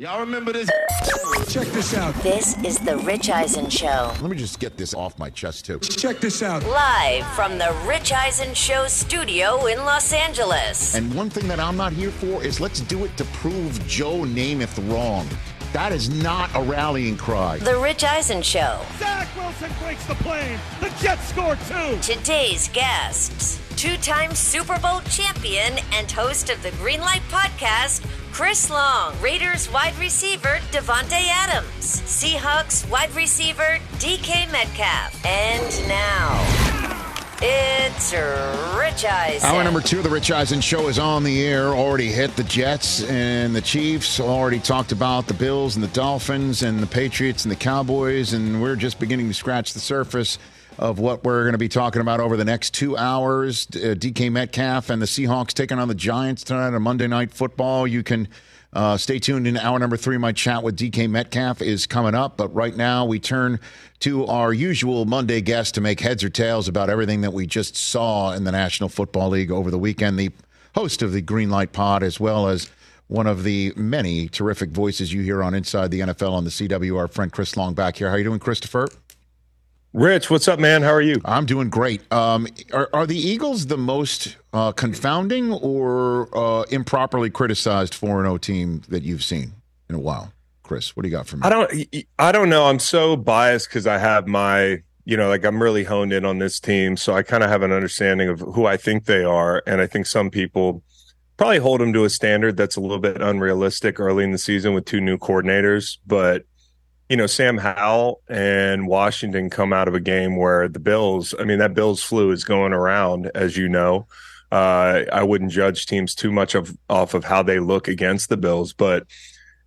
Y'all remember this? Check this out. This is the Rich Eisen Show. Let me just get this off my chest, too. Check this out. Live from the Rich Eisen Show studio in Los Angeles. And one thing that I'm not here for is let's do it to prove Joe Namath wrong. That is not a rallying cry. The Rich Eisen Show. Zach Wilson breaks the plane. The Jets score two. Today's guests two time Super Bowl champion and host of the Greenlight Podcast, Chris Long, Raiders wide receiver Davante Adams, Seahawks wide receiver DK Metcalf, and now it's Rich Eisen. Hour number two of the Rich Eisen Show is on the air. Already hit the Jets and the Chiefs. Already talked about the Bills and the Dolphins and the Patriots and the Cowboys. And we're just beginning to scratch the surface of what we're going to be talking about over the next two hours. DK Metcalf and the Seahawks taking on the Giants tonight on Monday Night Football. You can uh, stay tuned in hour number three. My chat with DK Metcalf is coming up. But right now, we turn to our usual Monday guest to make heads or tails about everything that we just saw in the National Football League over the weekend. The host of the Green Light Pod, as well as one of the many terrific voices you hear on Inside the NFL on the CW, our friend Chris Long back here. How are you doing, Christopher? Rich, what's up, man? How are you? I'm doing great. Um, are, are, the Eagles the most uh, confounding or uh, improperly criticized 4 0 team that you've seen in a while? Chris, what do you got for me? I don't, I don't know. I'm so biased because I have my, you know, like I'm really honed in on this team, so I kind of have an understanding of who I think they are, and I think some people probably hold them to a standard that's a little bit unrealistic early in the season with two new coordinators, but you know, Sam Howell and Washington come out of a game where the Bills, I mean, that Bills flu is going around, as you know. Uh, I wouldn't judge teams too much of off of how they look against the Bills, but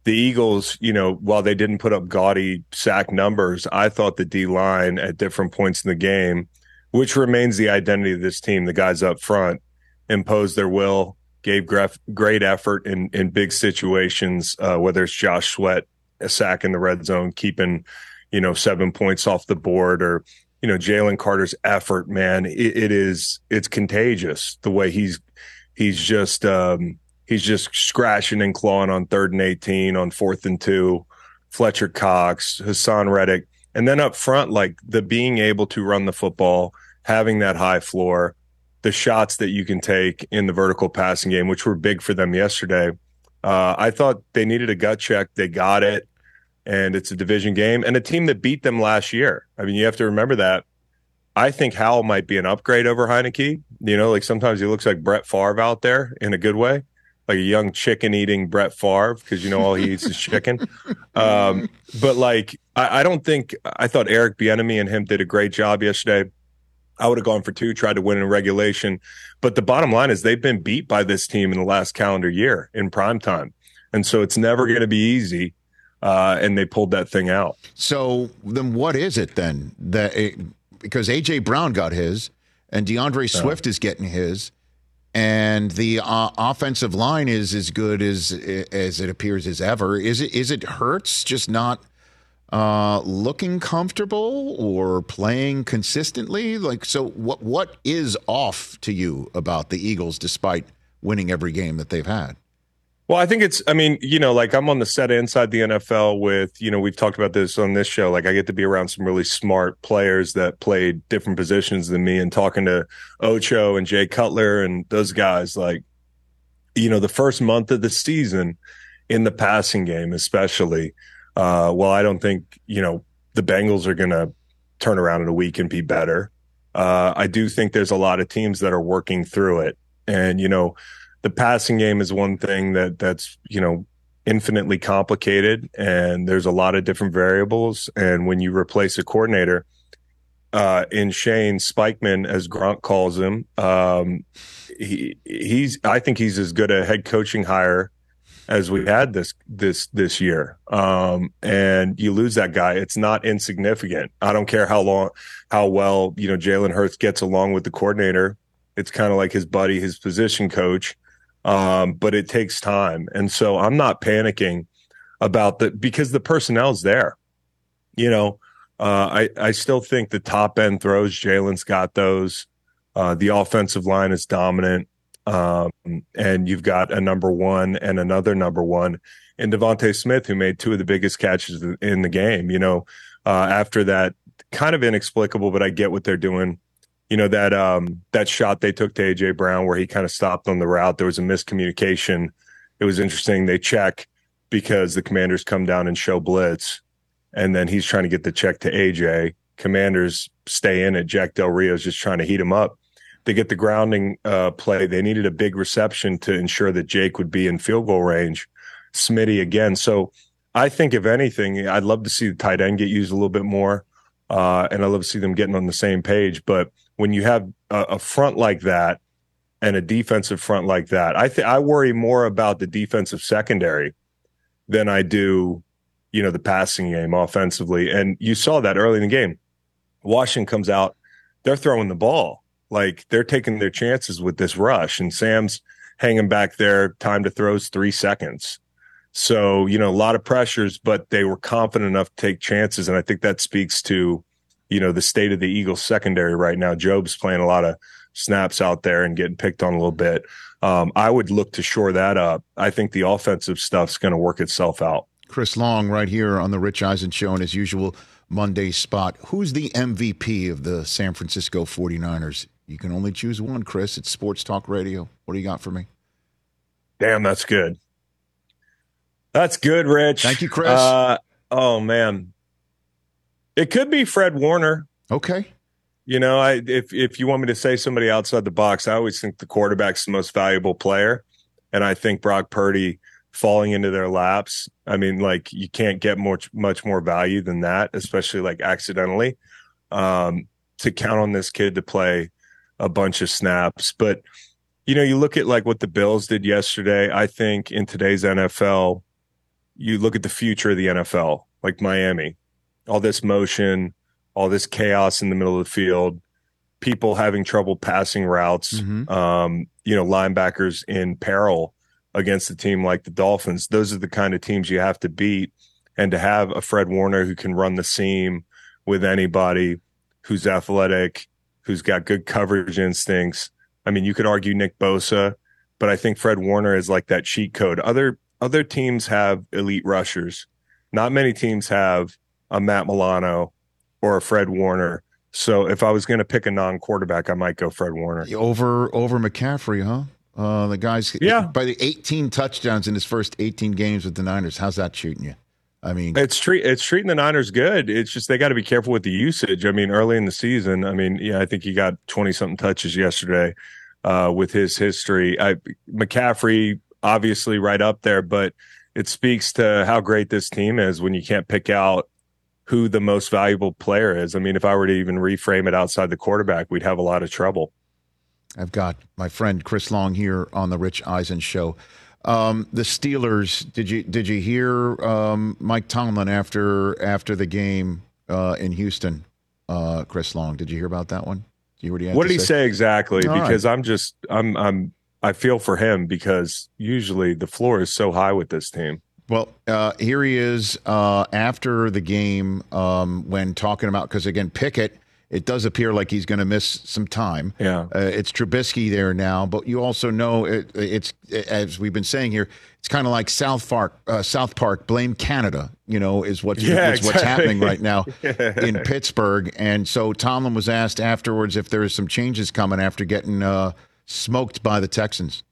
the Eagles, you know, while they didn't put up gaudy sack numbers, I thought the D line at different points in the game, which remains the identity of this team, the guys up front, imposed their will, gave great effort in in big situations, uh, whether it's Josh Sweat a sack in the red zone, keeping, you know, seven points off the board or, you know, Jalen Carter's effort, man, it, it is, it's contagious the way he's, he's just, um, he's just scratching and clawing on third and 18 on fourth and two, Fletcher Cox, Haason Reddick. And then up front, like the being able to run the football, having that high floor, the shots that you can take in the vertical passing game, which were big for them yesterday. Uh, I thought they needed a gut check. They got it and it's a division game and a team that beat them last year. I mean, you have to remember that. I think Howell might be an upgrade over Heinicke. You know, like sometimes he looks like Brett Favre out there in a good way, like a young chicken eating Brett Favre because you know all he eats is chicken. Um, but like, I, I, don't think I thought Eric Bieniemy and him did a great job yesterday. I would have gone for two, tried to win in regulation, but the bottom line is they've been beat by this team in the last calendar year in prime time, and so it's never going to be easy uh, and they pulled that thing out. So then, what is it then that it, because AJ Brown got his and DeAndre Swift is getting his, and the uh, offensive line is as good as as it appears as ever. Is it is it Hurts just not uh, looking comfortable or playing consistently? Like so, what what is off to you about the Eagles despite winning every game that they've had? Well, I think it's, I mean, you know, like I'm on the set inside the NFL with, you know, we've talked about this on this show. Like I get to be around some really smart players that played different positions than me and talking to Ocho and Jay Cutler and those guys. Like, you know, the first month of the season in the passing game, especially, uh, well, I don't think, you know, the Bengals are going to turn around in a week and be better. Uh, I do think there's a lot of teams that are working through it. And, you know, the passing game is one thing that that's you know infinitely complicated and there's a lot of different variables and when you replace a coordinator uh, in Shane Spikeman as Gronk calls him um, he he's I think he's as good a head coaching hire as we had this this this year. Um, and you lose that guy, it's not insignificant. I don't care how long, how well you know Jalen Hurts gets along with the coordinator. It's kind of like his buddy, his position coach. Um, but it takes time, and so I'm not panicking about the because the personnel's there. You know, uh, I I still think the top end throws Jalen's got those. Uh, the offensive line is dominant. Um, and you've got a number one and another number one in DeVonta Smith, who made two of the biggest catches in the game. You know, uh, after that, kind of inexplicable, but I get what they're doing. You know that um, that shot they took to AJ Brown, where he kind of stopped on the route. There was a miscommunication. It was interesting. They check because the Commanders come down and show blitz, and then he's trying to get the check to AJ. Commanders stay in it. Jack Del Rio is just trying to heat him up they get the grounding uh, play. They needed a big reception to ensure that Jake would be in field goal range. Smitty again. So I think if anything, I'd love to see the tight end get used a little bit more. Uh, and I love to see them getting on the same page. But when you have a, a front like that and a defensive front like that, I think I worry more about the defensive secondary than I do, you know, the passing game offensively. And you saw that early in the game. Washington comes out, they're throwing the ball like they're taking their chances with this rush, and Sam's hanging back there. Time to throws three seconds. So you know a lot of pressures, but they were confident enough to take chances, and I think that speaks to you know the state of the Eagles secondary right now. Jobe's playing a lot of snaps out there and getting picked on a little bit. Um, I would look to shore that up. I think the offensive stuff's going to work itself out. Chris Long, right here on the Rich Eisen Show, in his usual Monday spot. Who's the MVP of the San Francisco 49ers? You can only choose one, Chris. It's Sports Talk Radio. What do you got for me? Damn, that's good. That's good, Rich. Thank you, Chris. Uh, oh man, it could be Fred Warner. Okay. You know, I if if you want me to say somebody outside the box, I always think the quarterback's the most valuable player, and I think Brock Purdy falling into their laps. I mean, like you can't get much much more value than that, especially like accidentally. Um, to count on this kid to play a bunch of snaps. But you know, you look at like what the Bills did yesterday. I think in today's NFL, you look at the future of the NFL, like Miami, all this motion, all this chaos in the middle of the field, people having trouble passing routes, mm-hmm. um, you know, linebackers in peril against a team like the Dolphins. Those are the kind of teams you have to beat. And to have a Fred Warner who can run the seam with anybody who's athletic, who's got good coverage instincts. I mean, you could argue Nick Bosa, but I think Fred Warner is like that cheat code. Other other teams have elite rushers. Not many teams have a Matt Milano or a Fred Warner. So if I was going to pick a non-quarterback, I might go Fred Warner over over McCaffrey, huh? Uh, the guys, yeah, by the 18 touchdowns in his first 18 games with the Niners. How's that shooting you? I mean, it's treat it's treating the Niners good. It's just they got to be careful with the usage. I mean, early in the season, I mean, yeah, I think he got twenty something touches yesterday uh, with his history. I, McCaffrey, obviously, right up there, but it speaks to how great this team is when you can't pick out who the most valuable player is. I mean, if I were to even reframe it outside the quarterback, we'd have a lot of trouble. I've got my friend Chris Long here on the Rich Eisen show. Um, the Steelers. Did you did you hear um, Mike Tomlin after after the game uh, in Houston? Uh, Chris Long. Did you hear about that one? You already what did he say, say exactly? All because right. I'm just I'm I'm I feel for him because usually the floor is so high with this team. Well, uh, here he is uh, after the game um, when talking about because again Pickett it does appear like he's going to miss some time. Yeah, uh, it's Trubisky there now, but you also know it, it's as we've been saying here. It's kind of like South Park. Uh, South Park blame Canada. You know, is what's yeah, is exactly. what's happening right now in Pittsburgh. And so Tomlin was asked afterwards if there is some changes coming after getting uh, smoked by the Texans.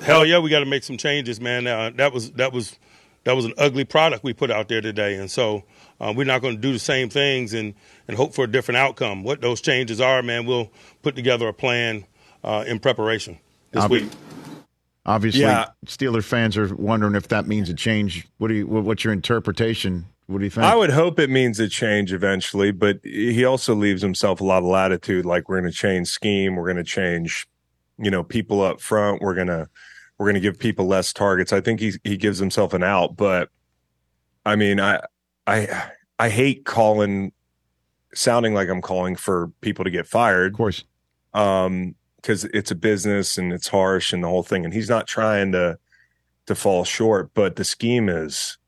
Hell yeah, we got to make some changes, man. Uh, that was that was that was an ugly product we put out there today, and so uh, we're not going to do the same things and, and hope for a different outcome. What those changes are, man, we'll put together a plan uh, in preparation this Obvi- week. Obviously, yeah. Steeler fans are wondering if that means a change. What do you? What's your interpretation? What do you think? I would hope it means a change eventually, but he also leaves himself a lot of latitude. Like we're going to change scheme, we're going to change, you know, people up front. We're going to we're going to give people less targets. I think he he gives himself an out, but I mean, I I I hate calling sounding like I'm calling for people to get fired. Of course. Um because it's a business and it's harsh and the whole thing and he's not trying to to fall short, but the scheme is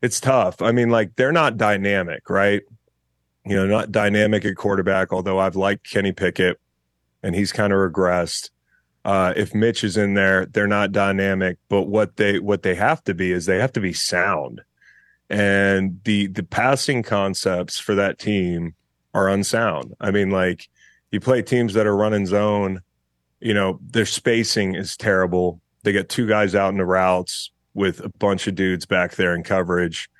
it's tough. I mean, like they're not dynamic, right? You know, not dynamic at quarterback, although I've liked Kenny Pickett and he's kind of regressed. Uh, if Mitch is in there, they're not dynamic, but what they what they have to be is they have to be sound. And the the passing concepts for that team are unsound. I mean, like you play teams that are running zone, you know, their spacing is terrible. They get two guys out in the routes with a bunch of dudes back there in coverage.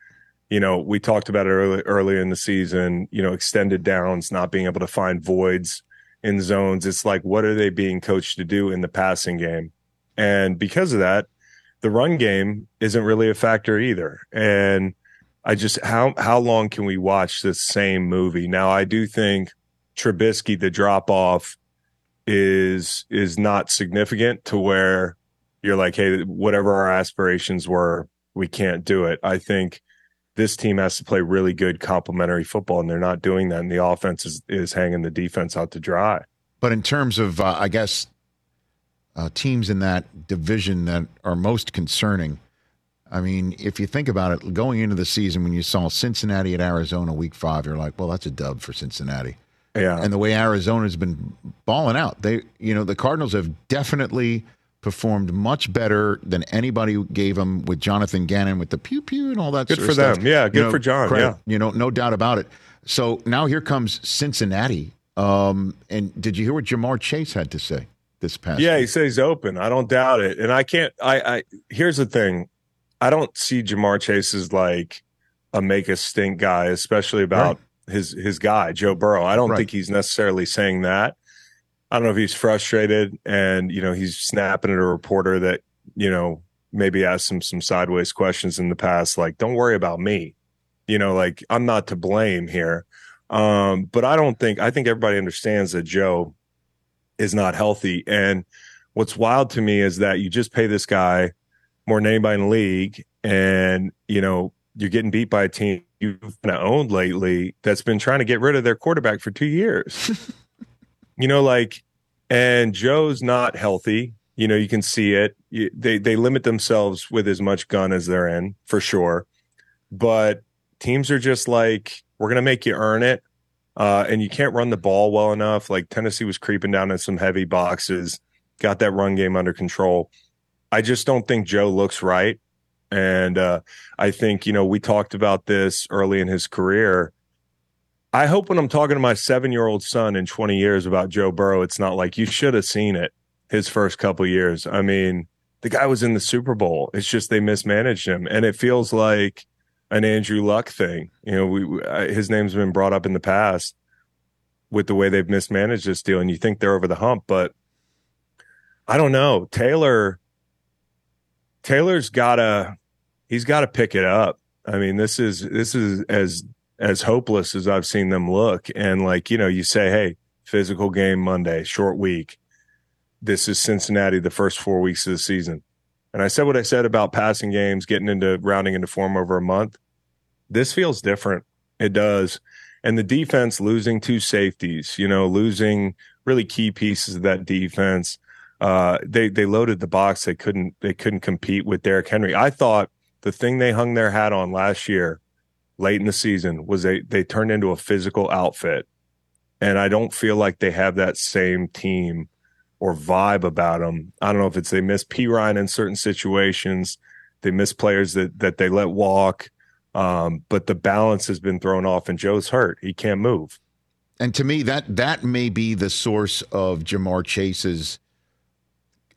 You know, we talked about it early earlier in the season, you know, extended downs, not being able to find voids in zones. It's like, what are they being coached to do in the passing game? And because of that, the run game isn't really a factor either. And I just how how long can we watch this same movie? Now I do think Trubisky, the drop off is is not significant to where you're like, hey, whatever our aspirations were, we can't do it. I think this team has to play really good complementary football, and they're not doing that. And the offense is, is hanging the defense out to dry. But in terms of, uh, I guess, uh, teams in that division that are most concerning, I mean, if you think about it, going into the season when you saw Cincinnati at Arizona week five, you're like, well, that's a dub for Cincinnati. Yeah. And the way Arizona's been balling out, they, you know, the Cardinals have definitely performed much better than anybody gave him with Jonathan Gannon with the pew pew and all that. Good for of stuff. them. Yeah, good You know, for John. credit, Yeah. you know, no doubt about it. So now here comes Cincinnati. Um, and did you hear what Ja'Marr Chase had to say this past? Yeah, week? he said he's open. I don't doubt it. And I can't I I here's the thing. I don't see Ja'Marr Chase as like a make a stink guy, especially about his his guy, Joe Burrow. I don't Right. think he's necessarily saying that. I don't know if he's frustrated and you know he's snapping at a reporter that, you know, maybe asked him some sideways questions in the past, like, don't worry about me. You know, like I'm not to blame here. Um, but I don't think I think everybody understands that Joe is not healthy. And what's wild to me is that you just pay this guy more than anybody in the league, and you know you're getting beat by a team you've kind of owned lately that's been trying to get rid of their quarterback for two years. you know, like, and Joe's not healthy. You know, you can see it. You, they they limit themselves with as much gun as they're in for sure, but teams are just like we're gonna make you earn it. Uh, and you can't run the ball well enough. Like Tennessee was creeping down in some heavy boxes, got that run game under control. I just don't think Joe looks right. And uh, I think, you know, we talked about this early in his career. I hope when I'm talking to my seven year old son in 20 years about Joe Burrow, it's not like you should have seen it his first couple years. I mean, the guy was in the Super Bowl. It's just they mismanaged him. And it feels like an Andrew Luck thing. You know, we, his name's been brought up in the past with the way they've mismanaged this deal, and you think they're over the hump, but I don't know. Taylor, Taylor's gotta, he's got to pick it up. I mean, this is this is as as hopeless as I've seen them look, and like you know, you say, hey, physical game Monday, short week. This is Cincinnati, the first four weeks of the season. And I said what I said about passing games, getting into rounding into form over a month. This feels different. It does. And the defense losing two safeties, you know, losing really key pieces of that defense. Uh, they they loaded the box. They couldn't they couldn't compete with Derrick Henry. I thought the thing they hung their hat on last year, late in the season, was they they turned into a physical outfit. And I don't feel like they have that same team or vibe about them. I don't know if it's they miss P Ryan in certain situations, they miss players that that they let walk. Um, but the balance has been thrown off, and Joe's hurt; he can't move. And to me, that that may be the source of Ja'Marr Chase's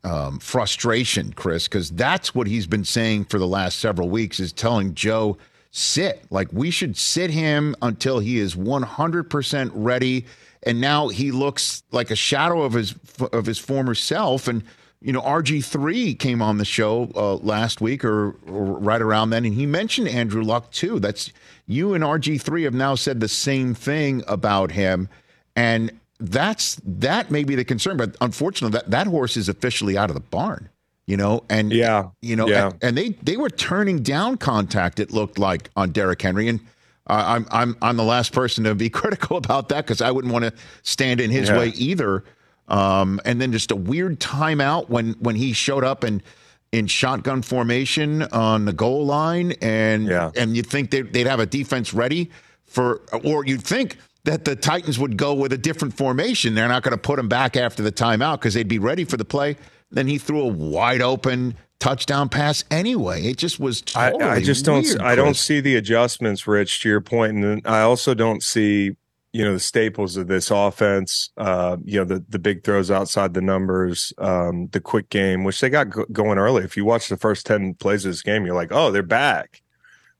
um, frustration, Chris, because that's what he's been saying for the last several weeks is telling Joe, sit. Like we should sit him until he is 100% ready. And now he looks like a shadow of his of his former self. And you know, RG3 came on the show uh, last week or, or right around then, and he mentioned Andrew Luck too. That's you and RG3 have now said the same thing about him, and that's that may be the concern. But unfortunately, that that horse is officially out of the barn. You know, and Yeah. you know, Yeah. and, and they they were turning down contact. It looked like on Derrick Henry, and uh, I'm I'm I'm the last person to be critical about that because I wouldn't want to stand in his Yeah. way either. Um, and then just a weird timeout when when he showed up and in shotgun formation on the goal line, and Yeah. and you'd think they'd, they'd have a defense ready for, or you'd think that the Titans would go with a different formation. They're not going to put him back after the timeout because they'd be ready for the play. Then he threw a wide open touchdown pass anyway. It just was I, totally I just don't. weird, I don't see the adjustments, Rich. To your point, and I also don't see you know the staples of this offense. Uh, you know the the big throws outside the numbers, um, the quick game, which they got go- going early. If you watch the first ten plays of this game, you're like, oh, they're back.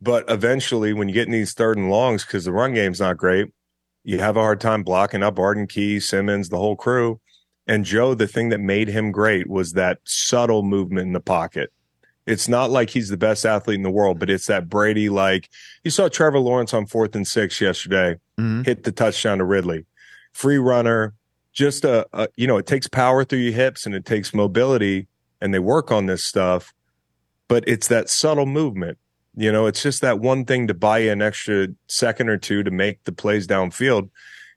But eventually, when you get in these third and longs, because the run game's not great, you have a hard time blocking up Arden Key, Simmons, the whole crew. And Joe, the thing that made him great was that subtle movement in the pocket. It's not like he's the best athlete in the world, but it's that Brady like you saw Trevor Lawrence on fourth and six yesterday Mhm. hit the touchdown to Ridley. Free runner, just a, a you know, it takes power through your hips and it takes mobility, and they work on this stuff, but it's that subtle movement. You know, it's just that one thing to buy an extra second or two to make the plays downfield.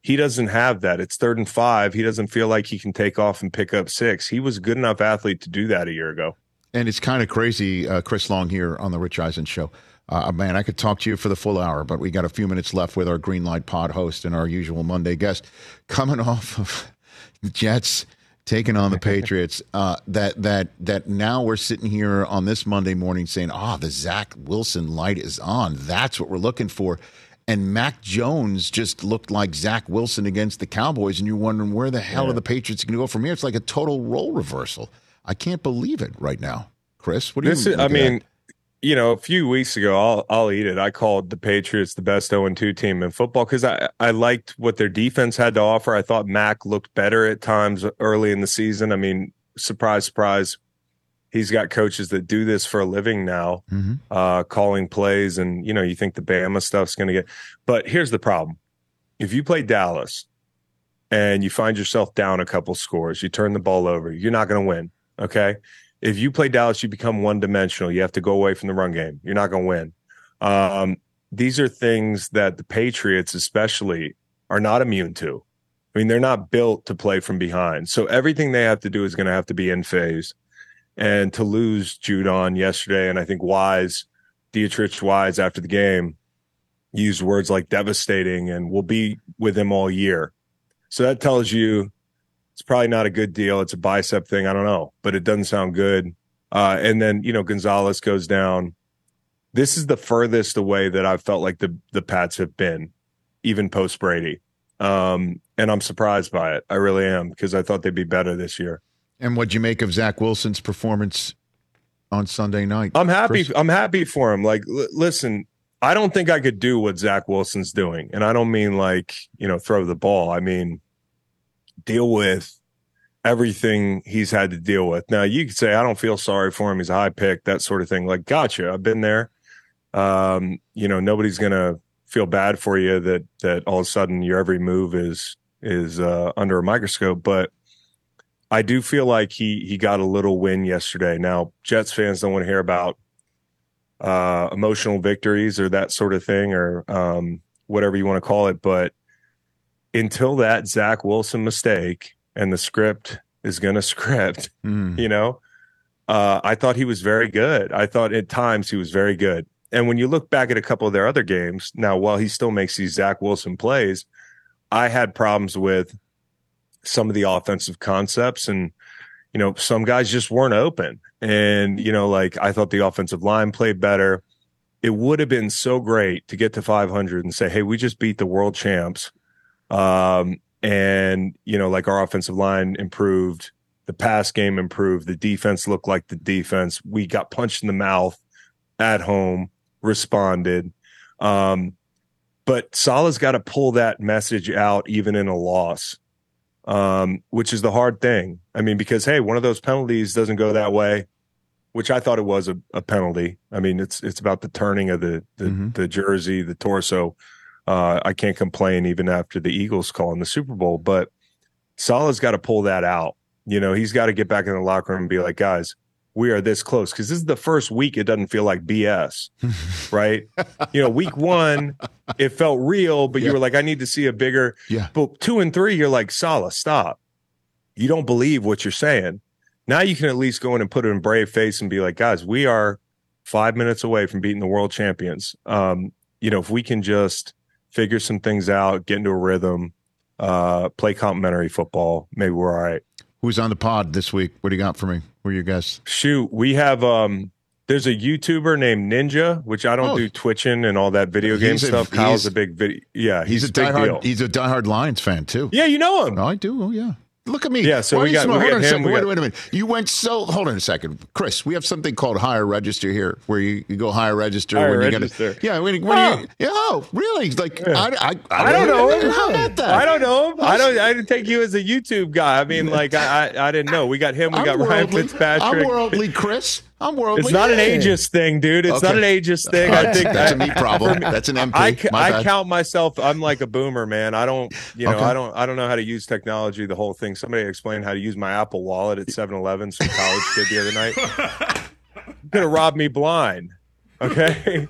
He doesn't have that. It's third and five. He doesn't feel like he can take off and pick up six. He was a good enough athlete to do that a year ago. And it's kind of crazy, uh, Chris Long here on the Rich Eisen Show. Uh, man, I could talk to you for the full hour, but we got a few minutes left with our Green Light Pod host and our usual Monday guest coming off of the Jets taking on the Patriots. Uh, that that that now we're sitting here on this Monday morning saying, "Ah, the Zach Wilson light is on. That's what we're looking for." And Mac Jones just looked like Zach Wilson against the Cowboys, and you're wondering where the hell are the Patriots going to go from here? It's like a total role reversal. I can't believe it right now, Chris. What do you? is, I look at mean, you know, a few weeks ago, I'll I'll eat it. I called the Patriots the best 0 2 team in football because I I liked what their defense had to offer. I thought Mac looked better at times early in the season. I mean, surprise, surprise, he's got coaches that do this for a living now, Mhm. uh, calling plays, and you know, you think the Bama stuff's going to get. But here's the problem: if you play Dallas and you find yourself down a couple scores, you turn the ball over, you're not going to win. Okay if you play Dallas, you become one dimensional. You have to go away from the run game. You're not going to win. Um, these are things that the Patriots, especially, are not immune to. I mean, they're not built to play from behind. So everything they have to do is going to have to be in phase. And to lose Judon yesterday, and I think Wise, Deatrich Wise, after the game, used words like devastating and we'll be with him all year. So that tells you it's probably not a good deal. It's a bicep thing. I don't know, but it doesn't sound good. Uh, and then, you know, Gonzalez goes down. This is the furthest away that I've felt like the, the Pats have been, even post Brady. Um, and I'm surprised by it. I really am because I thought they'd be better this year. And what'd you make of Zach Wilson's performance on Sunday night? I'm happy. Chris? I'm happy for him. Like, l- listen, I don't think I could do what Zach Wilson's doing, and I don't mean like you know throw the ball. I mean deal with everything he's had to deal with. Now you could say I don't feel sorry for him. He's a high pick, that sort of thing. Like, gotcha. I've been there. Um, you know, nobody's gonna feel bad for you that that all of a sudden your every move is is uh, under a microscope, but. I do feel like he he got a little win yesterday. Now, Jets fans don't want to hear about uh, emotional victories or that sort of thing or um, whatever you want to call it, but until that Zach Wilson mistake and the script is going to script, Mm. you know, uh, I thought he was very good. I thought at times he was very good. And when you look back at a couple of their other games, now while he still makes these Zach Wilson plays, I had problems with some of the offensive concepts. And you know some guys just weren't open. And you know like i thought the offensive line played better. It would have been so great to get to 500 and say hey we just beat the world champs. Um and you know like our offensive line improved. The pass game improved. The defense looked like the defense. We got punched in the mouth at home responded. Um but Saleh's got to pull that message out even in a loss um, which is the hard thing. I mean, because hey, one of those penalties doesn't go that way, which I thought it was a, a penalty. I mean, it's it's about the turning of the the, Mhm. the jersey, the torso. Uh, I can't complain even after the Eagles call in the Super Bowl, but Saleh's got to pull that out. You know, he's got to get back in the locker room and be like, guys, we are this close because this is the first week it doesn't feel like BS, right? you know, week one it felt real, but Yeah. you were like, I need to see a bigger. Yeah. But two and three, you're like, Saleh, stop. You don't believe what you're saying. Now you can at least go in and put it in brave face and be like, guys, we are five minutes away from beating the world champions. Um, you know, if we can just figure some things out, get into a rhythm, uh, play complementary football, maybe we're all right. Who's on the pod this week? What do you got for me? Who are your guys? Shoot, we have um there's a YouTuber named Ninja, which I don't Oh. do twitching and all that video game a- stuff. Kyle's a big video. Yeah, He's, he's, a diehard. deal. He's a diehard Lions fan too. Yeah, you know him. Oh, I do. Oh, yeah. Look at me. Yeah, so Why we you got- we hold got on a him, second. we Wait, got- wait a minute. You went so. Hold on a second, Chris. We have something called higher register here, where you, you go higher register Higher when you register. Gotta, yeah, when, when Oh. you. Yeah, oh, really? Like I, I, I don't know him. How about that? I don't know him. I don't. I didn't take you as a YouTube guy. I mean, like I, I, I didn't know. We got him. We I'm got Ryan. Fitzpatrick. I'm worldly, Chris. I'm worldly. It's not an Hey. ageist thing, dude. It's not an Okay. ageist thing. I think that's a I- me problem. That's an MP. I, I count myself. I'm like a boomer, man. I don't, you know, Okay. I don't, I don't know how to use technology. The whole thing. Somebody explained how to use my Apple Wallet at 7-Eleven. Some college kid the other night. Gonna rob me blind. Okay.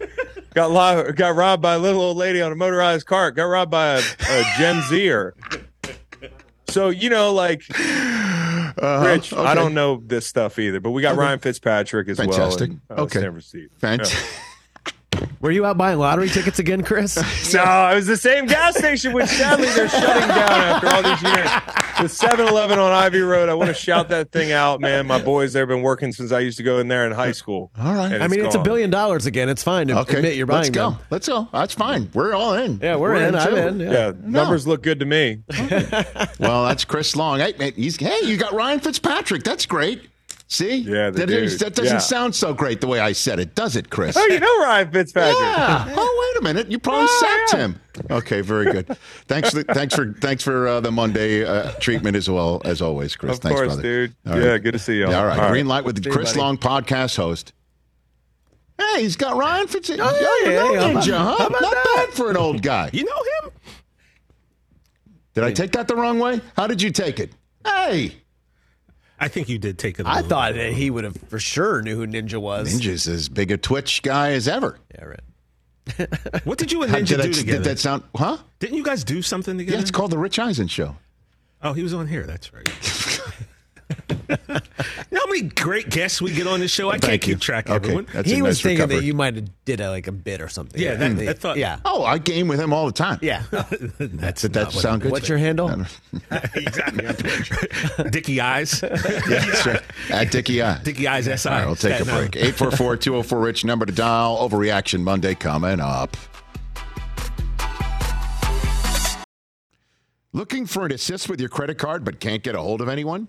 got lo- got robbed by a little old lady on a motorized cart. Got robbed by a, a Gen Zer. So you know, like Uh-huh. Rich, I don't know this stuff either. But we got Okay. Ryan Fitzpatrick as Fantastic. well. and, uh, Okay. Stanford Steve. Fantastic. Were you out buying lottery tickets again, Chris? No, it was the same gas station, which sadly they're shutting down after all these years. The 7 Eleven on Ivy Road. I want to shout that thing out, man. My boys there have been working since I used to go in there in high school. All right. I mean, it's a billion dollars again. It's fine to Okay. admit you're buying Let's go. them. Let's go. That's fine. We're all in. Yeah, we're, in. I'm in. Yeah. Yeah, numbers look good to me. Well, that's Chris Long. Hey, he's hey, you got Ryan Fitzpatrick. That's great. See? Yeah, the that, is- dude. that doesn't Yeah. sound so great the way I said it, does it, Chris? Oh, you know Ryan Fitzpatrick. Yeah. Oh, wait a minute. You probably Oh, sacked yeah. him. Okay, very good. Thanks. For, thanks for thanks for uh, the Monday uh, treatment as well as always, Chris. Of thanks, course, brother. dude. All yeah, right. good to see you. Yeah, all right. All Green light with See Chris buddy. Long podcast host. Hey, he's got Ryan Fitzpatrick. Oh, yeah, you know yeah, how about- Ninja, huh? how about Not that? bad for an old guy. You know him? Did I take that the wrong way? How did you take it? Hey, I think you did take it. a I little thought that he would have for sure knew who Ninja was. Ninja's as big a Twitch guy as ever. Yeah, right. What did you and Ninja did, I- do together? did that sound? Huh? Didn't you guys do something together? Yeah, it's called the Rich Eisen Show. Oh, he was on here. That's right. you know how many great guests we get on this show? I can't you. keep track of Okay, everyone. that's he was nice thinking recovery. that you might have did a, like a bit or something. Yeah, that- They- I thought- yeah. Oh, I game with him all the time. Yeah. That's Did that not sound good? What's your handle? exactly. on Twitch. Dickie Eyes. Yeah, that's right. At Dickie Eyes. Dickie Eyes SI. All right, we'll take a break. Island. 844 204 Rich, number to dial. Overreaction Monday coming up. Looking for an assist with your credit card but can't get a hold of anyone?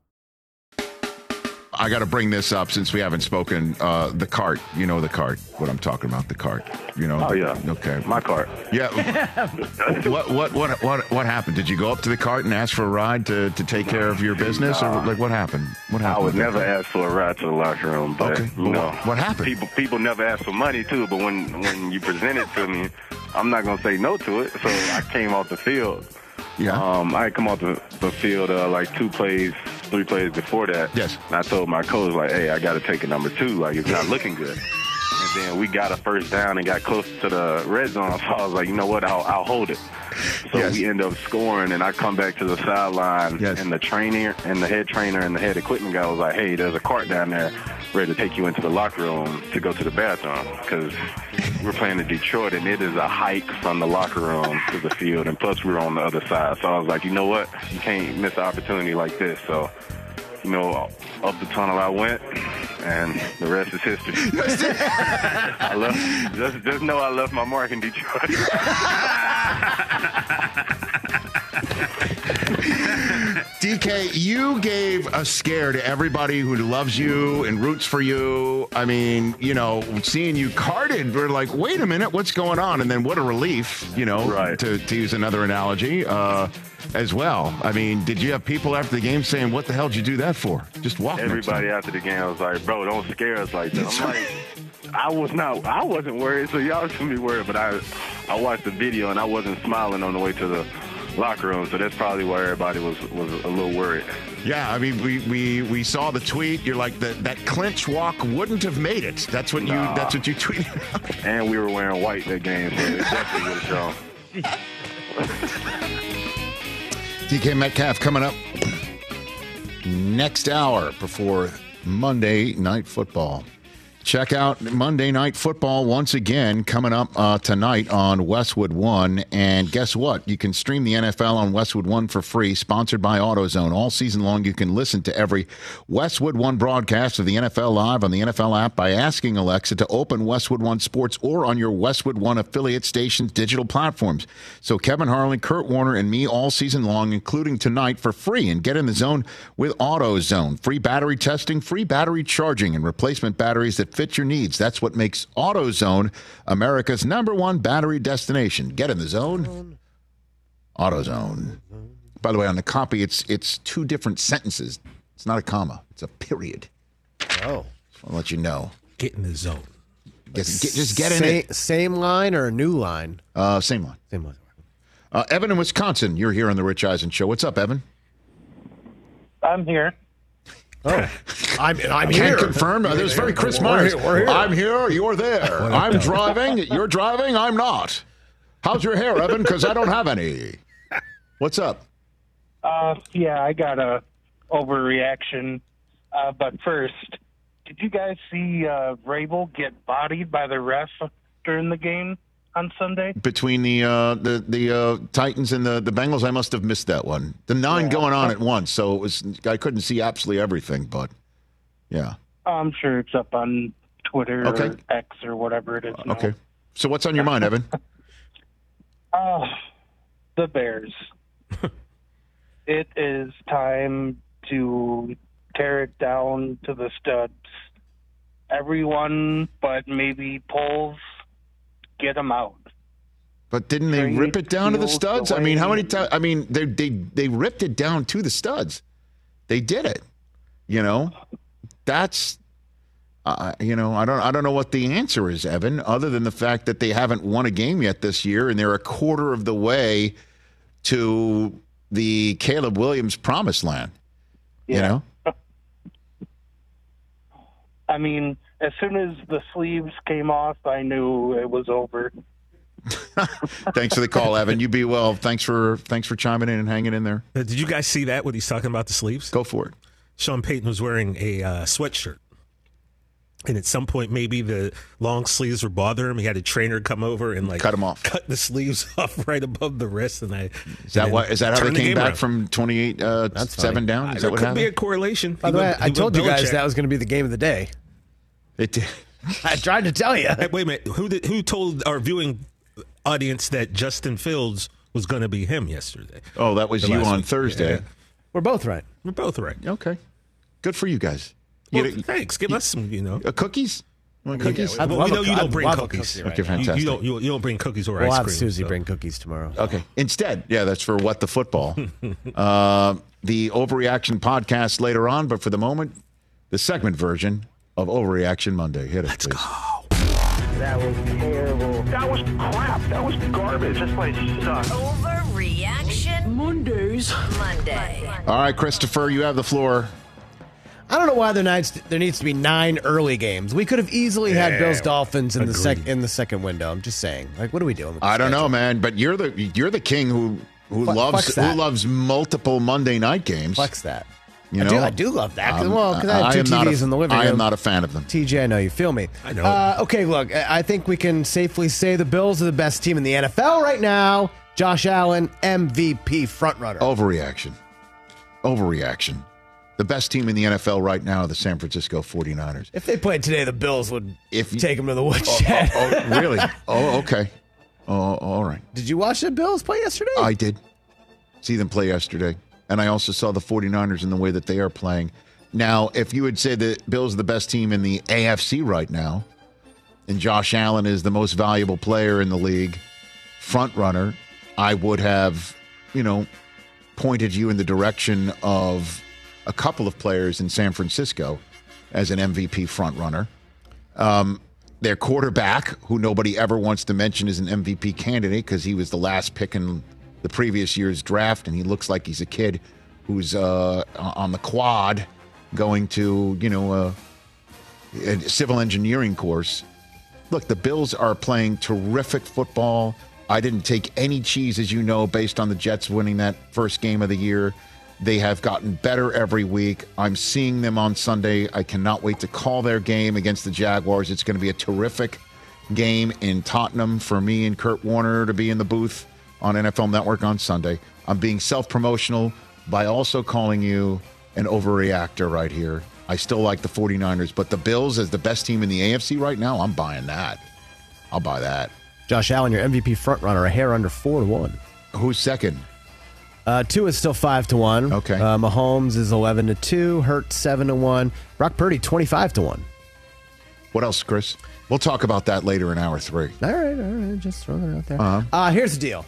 I got to bring this up since we haven't spoken. Uh, the cart, you know the cart. What I'm talking about, the cart. You know. Oh yeah. Okay. My cart. Yeah. what what what what what happened? Did you go up to the cart and ask for a ride to, to take care of your business, or like what happened? What happened? I would never ask for a ride to the locker room, but Okay. you know what happened? People people never ask for money too, but when when you present it to me, I'm not gonna say no to it. So I came off the field. Yeah. Um, I had come off the, the field uh, like two plays, three plays before that. Yes. And I told my coach like, hey, I got to take a number two. Like it's not looking good. Then we got a first down and got close to the red zone. So I was like, you know what? I'll, I'll hold it. So Yes. we end up scoring, and I come back to the sideline, Yes. and the trainer and the head trainer and the head equipment guy was like, "Hey, there's a cart down there ready to take you into the locker room to go to the bathroom because we're playing in Detroit, and it is a hike from the locker room to the field, and plus we're on the other side. So I was like, you know what, you can't miss an opportunity like this. So, you know, up the tunnel I went, and the rest is history. I left. Just, just know I left my mark in Detroit. DK, you gave a scare to everybody who loves you and roots for you. I mean, you know, seeing you carded, we're like, wait a minute, what's going on? And then what a relief, you know, Right. to, to use another analogy uh, as well. I mean, did you have people after the game saying, what the hell did you do that for? Just walk Everybody after the game I was like, "Bro, don't scare us like that." I'm like, I was not, I wasn't worried, so y'all shouldn't be worried. But I, I watched the video and I wasn't smiling on the way to the locker room, so that's probably why everybody was was a little worried. Yeah, I mean, we, we, we saw the tweet. You're like, that that clinch walk wouldn't have made it. That's what you that's what you tweeted. And we were wearing white that game, so it definitely would have shown. DK Metcalf coming up next hour before Monday Night Football. Check out Monday Night Football once again coming up uh, tonight on Westwood One. And guess what? You can stream the NFL on Westwood One for free, sponsored by AutoZone. All season long, you can listen to every Westwood One broadcast of the NFL Live on the NFL app by asking Alexa to open Westwood One Sports or on your Westwood One affiliate station's digital platforms. So Kevin Harlan, Kurt Warner, and me all season long, including tonight, for free. And get in the zone with AutoZone. Free battery testing, free battery charging, and replacement batteries that fit your needs. That's what makes AutoZone America's number one battery destination. Get in the zone. AutoZone. By the way, on the copy, it's it's two different sentences. It's not a comma. It's a period. Oh. I'll let you know. Get in the zone. Get, get- just get in Sa- it. Same line or a new line? Uh, same line. Same line. Uh, Evan in Wisconsin, you're here on the Rich Eisen Show. What's up, Evan? I'm here. Oh, I'm, I'm Can't here. confirm. Uh, There's very Chris We're Myers. here, we're here. I'm here. You're there. I'm driving. You're driving. I'm not. How's your hair, Evan? Because I don't have any. What's up? Uh, yeah, I got a overreaction. Uh, but first, did you guys see uh, Vrabel get bodied by the ref during the game on Sunday? Between the uh, the the uh, Titans and the the Bengals, I must have missed that one. The nine going on at once, so it was I couldn't see absolutely everything, but yeah. I'm sure it's up on Twitter Okay. or X or whatever it is. now. Okay. So what's on your mind, Evan? Oh, the Bears. it is time to tear it down to the studs. Everyone but maybe Poles, get them out. But didn't they Trade rip it down to the studs? I mean, how many times? I mean, they they they ripped it down to the studs. They did it. You know, that's. Uh, you know, I don't. I don't know what the answer is, Evan. Other than the fact that they haven't won a game yet this year, and they're a quarter of the way to the Caleb Williams promised land. You know, I mean, as soon as the sleeves came off, I knew it was over. thanks for the call, Evan. You be well. Thanks for thanks for chiming in and hanging in there. Did you guys see that when he's talking about the sleeves? Go for it. Sean Payton was wearing a uh, sweatshirt. And at some point, maybe the long sleeves were bothering him. He had a trainer come over and like Cut 'em off. cut the sleeves off right above the wrist. And I Is that what? Is that how they came back from? from twenty eight uh, seven down? Is that what could happened? be a correlation. By the way, I told went you guys Belichick. that was going to be the game of the day. It did. I tried to tell you. Hey, wait a minute. Who did, who told our viewing audience that Justin Fields was going to be him yesterday? Oh, that was The you on week. Thursday. Yeah. We're both right. We're both right. Okay. Good for you guys. Well, You- thanks. Give us some, you know. uh, cookies? Want Yeah, cookies? I'd Well, we know you don't bring love a cookies. cookie right Okay, now. You, fantastic. you don't you, you don't bring cookies or We'll ice have cream. Suzy so. bring cookies tomorrow. Okay. Instead, yeah, that's for what the football. uh, the overreaction podcast later on, but for the moment, the segment version of Overreaction Monday. Hit it, Let's please. That was terrible. That was crap. That was garbage. This place sucks. Overreaction Mondays. Monday. All right, Christopher, you have the floor. I don't know why there needs there needs to be nine early games. We could have easily had Yeah. Bills Dolphins in the sec in the second window. I'm just saying. Like, what are we doing? With I don't know, man, but you're the you're the king who who Fle- loves who loves multiple Monday night games. Flex that. You I do- I do love that, 'cause- Um, well, 'cause I have two am not a- TVs in the living room. I am not a fan of them. TJ, I know you feel me. I know. Uh, okay, look, I I think we can safely say the Bills are the best team in the NFL right now. Josh Allen, MVP frontrunner. Overreaction. Overreaction. The best team in the NFL right now are the San Francisco 49ers. If they played today, the Bills would If you- take them to the woodshed. Oh, oh, really? Oh, okay. Oh, all right. Did you watch the Bills play yesterday? I did see them play yesterday. And I also saw the 49ers in the way that they are playing. Now, if you would say the Bills the best team in the AFC right now, and Josh Allen is the most valuable player in the league, front runner, I would have, you know, pointed you in the direction of a couple of players in San Francisco as an MVP front runner. Um, their quarterback, who nobody ever wants to mention as an MVP candidate because he was the last pick in the previous year's draft, and he looks like he's a kid who's uh, on the quad going to, you know, a, a civil engineering course. Look, the Bills are playing terrific football. I didn't take any cheese, as you know, based on the Jets winning that first game of the year. They have gotten better every week. I'm seeing them on Sunday. I cannot wait to call their game against the Jaguars. It's going to be a terrific game in Tottenham for me and Kurt Warner to be in the booth on NFL Network on Sunday. I'm being self promotional by also calling you an overreactor right here. I still like the 49ers, but the Bills as the best team in the AFC right now, I'm buying that. I'll buy that. Josh Allen, your MVP frontrunner, a hair under four to one. Who's second? Uh, Tua is still five to one. Okay. Uh, Mahomes is eleven to two. Hurt seven to one. Brock Purdy twenty five to one. What else, Chris? We'll talk about that later in hour three. All right, all right. Just throwing it out there. Uh-huh. Uh, here's the deal.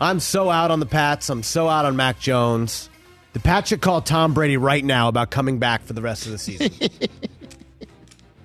I'm so out on the Pats. I'm so out on Mac Jones. The Pats should call Tom Brady right now about coming back for the rest of the season.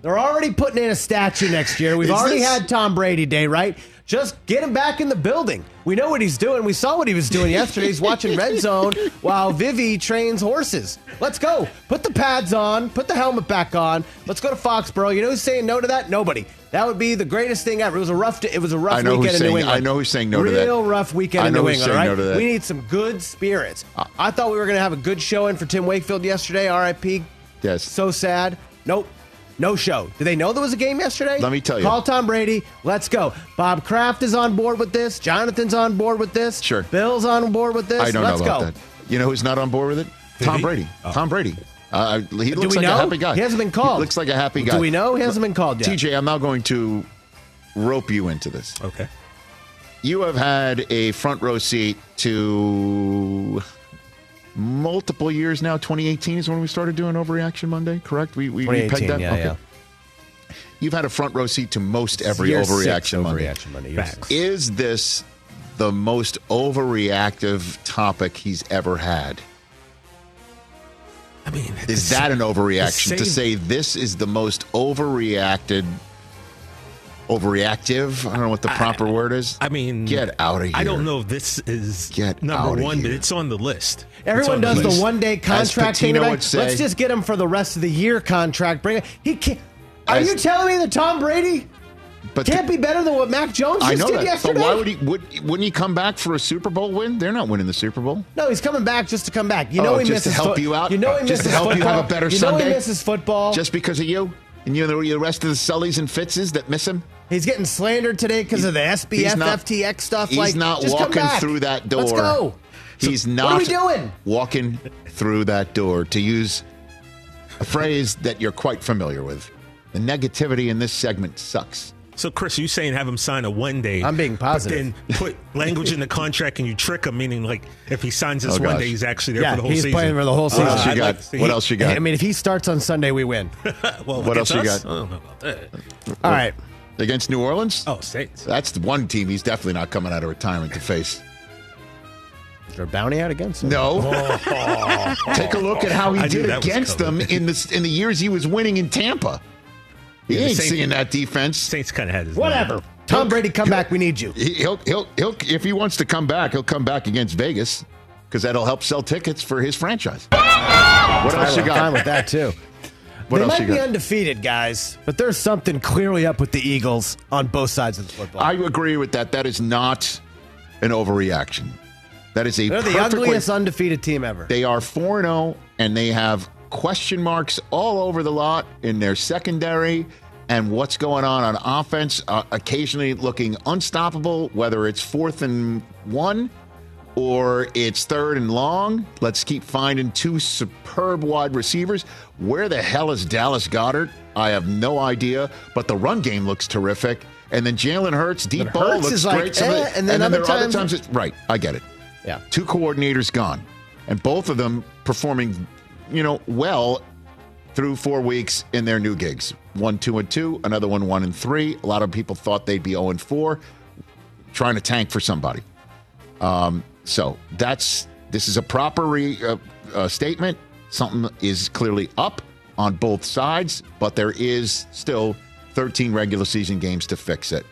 They're already putting in a statue next year. We've Is already this- had Tom Brady Day, right? Just get him back in the building. We know what he's doing. We saw what he was doing yesterday. He's watching Red Zone while Vivi trains horses. Let's go. Put the pads on. Put the helmet back on. Let's go to Foxborough. You know who's saying no to that? Nobody. That would be the greatest thing ever. It was a rough. It was a rough weekend in New England. I know who's saying no to that. Real rough weekend I in New England. saying Right? no to that. We need some good spirits. I thought we were going to have a good showing for Tim Wakefield yesterday. R.I.P. Yes. So sad. Nope. No show. Did they know there was a game yesterday? Let me tell you. Call Tom Brady. Let's go. Bob Kraft is on board with this. Jonathan's on board with this. Sure. Bill's on board with this. I don't Let's know about go. that. You know who's not on board with it? Tom he? Brady. Oh. Tom Brady. Uh, he Do looks we like know? a happy guy. He hasn't been called. He looks like a happy guy. Do we know? He hasn't been called yet. TJ, I'm now going to rope you into this. Okay. You have had a front row seat to multiple years now. 2018 is when we started doing Overreaction Monday, correct? We, we, we pegged that? yeah, yeah. You've had a front row seat to most every Year Overreaction Monday. Overreaction Monday, year. Is this the most overreactive topic he's ever had? I mean, Is that an overreaction the to say this is the most overreacted, overreactive? I don't know what the proper word is. I mean, get out of here. I don't know if this is Get number outta one, but it's on the list. Everyone does the list. one day contract thing. Would say- Let's just get him for the rest of the year contract. Bring it. He can't. Are As- you telling me that Tom Brady But can't be better than what Mac Jones just I know did that. yesterday? But why would he? Would, wouldn't he come back for a Super Bowl win? They're not winning the Super Bowl. No, he's coming back just to come back. You know Oh, he just to help fo- you out? You know he Just to misses help you have a better you know Sunday? he misses football. Just because of you and you know the rest of the Sullys and Fitzes that miss him. He's getting slandered today because of the SBF, not- FTX stuff. He's like, not just come walking through that door. Let's go. He's what not are we doing? walking through that door. To use a phrase that you're quite familiar with, the negativity in this segment sucks. So, Chris, you saying have him sign a one day? I'm being positive. But then put language in the contract and you trick him, meaning like if he signs this Oh, one gosh. day, he's actually there Yeah, for the whole he's season. He's playing for the whole season. What else you I'd got? like to see- what else you got? I mean, if he starts on Sunday, we win. well, What else against you us? got? I don't know about that. All right. Against New Orleans? Oh, Saints. That's the one team he's definitely not coming out of retirement to face. Is there a bounty out against him? No. Oh. Take a look at how he I did against them in the in the years he was winning in Tampa. He Yeah, ain't Saints- seeing that defense. Saints kind of had his Whatever. number. Tom Brady, come back. We need you. He- He'll he'll he'll if he wants to come back, he'll come back against Vegas because that'll help sell tickets for his franchise. What else you I'm got? fine with that too. What they else might you be got? undefeated, guys, but there's something clearly up with the Eagles on both sides of the football. I agree with that. That is not an overreaction. That is a They're the perfectly- ugliest undefeated team ever. They are 4 0, and they have question marks all over the lot in their secondary and what's going on on offense, uh, occasionally looking unstoppable, whether it's fourth and one or it's third and long. Let's keep finding two superb wide receivers. Where the hell is Dallas Goedert? I have no idea, but the run game looks terrific. And then Jalen Hurts, deep ball looks is like, great. Some of eh, and then other there are times- it's, right. I get it. Yeah. Two coordinators gone, and both of them performing, you know, well through four weeks in their new gigs. One, two, and two. Another one, one and three. A lot of people thought they'd be zero and four, trying to tank for somebody. Um, so that's this is a proper re, uh, uh, statement. Something is clearly up on both sides, but there is still 13 regular season games to fix it.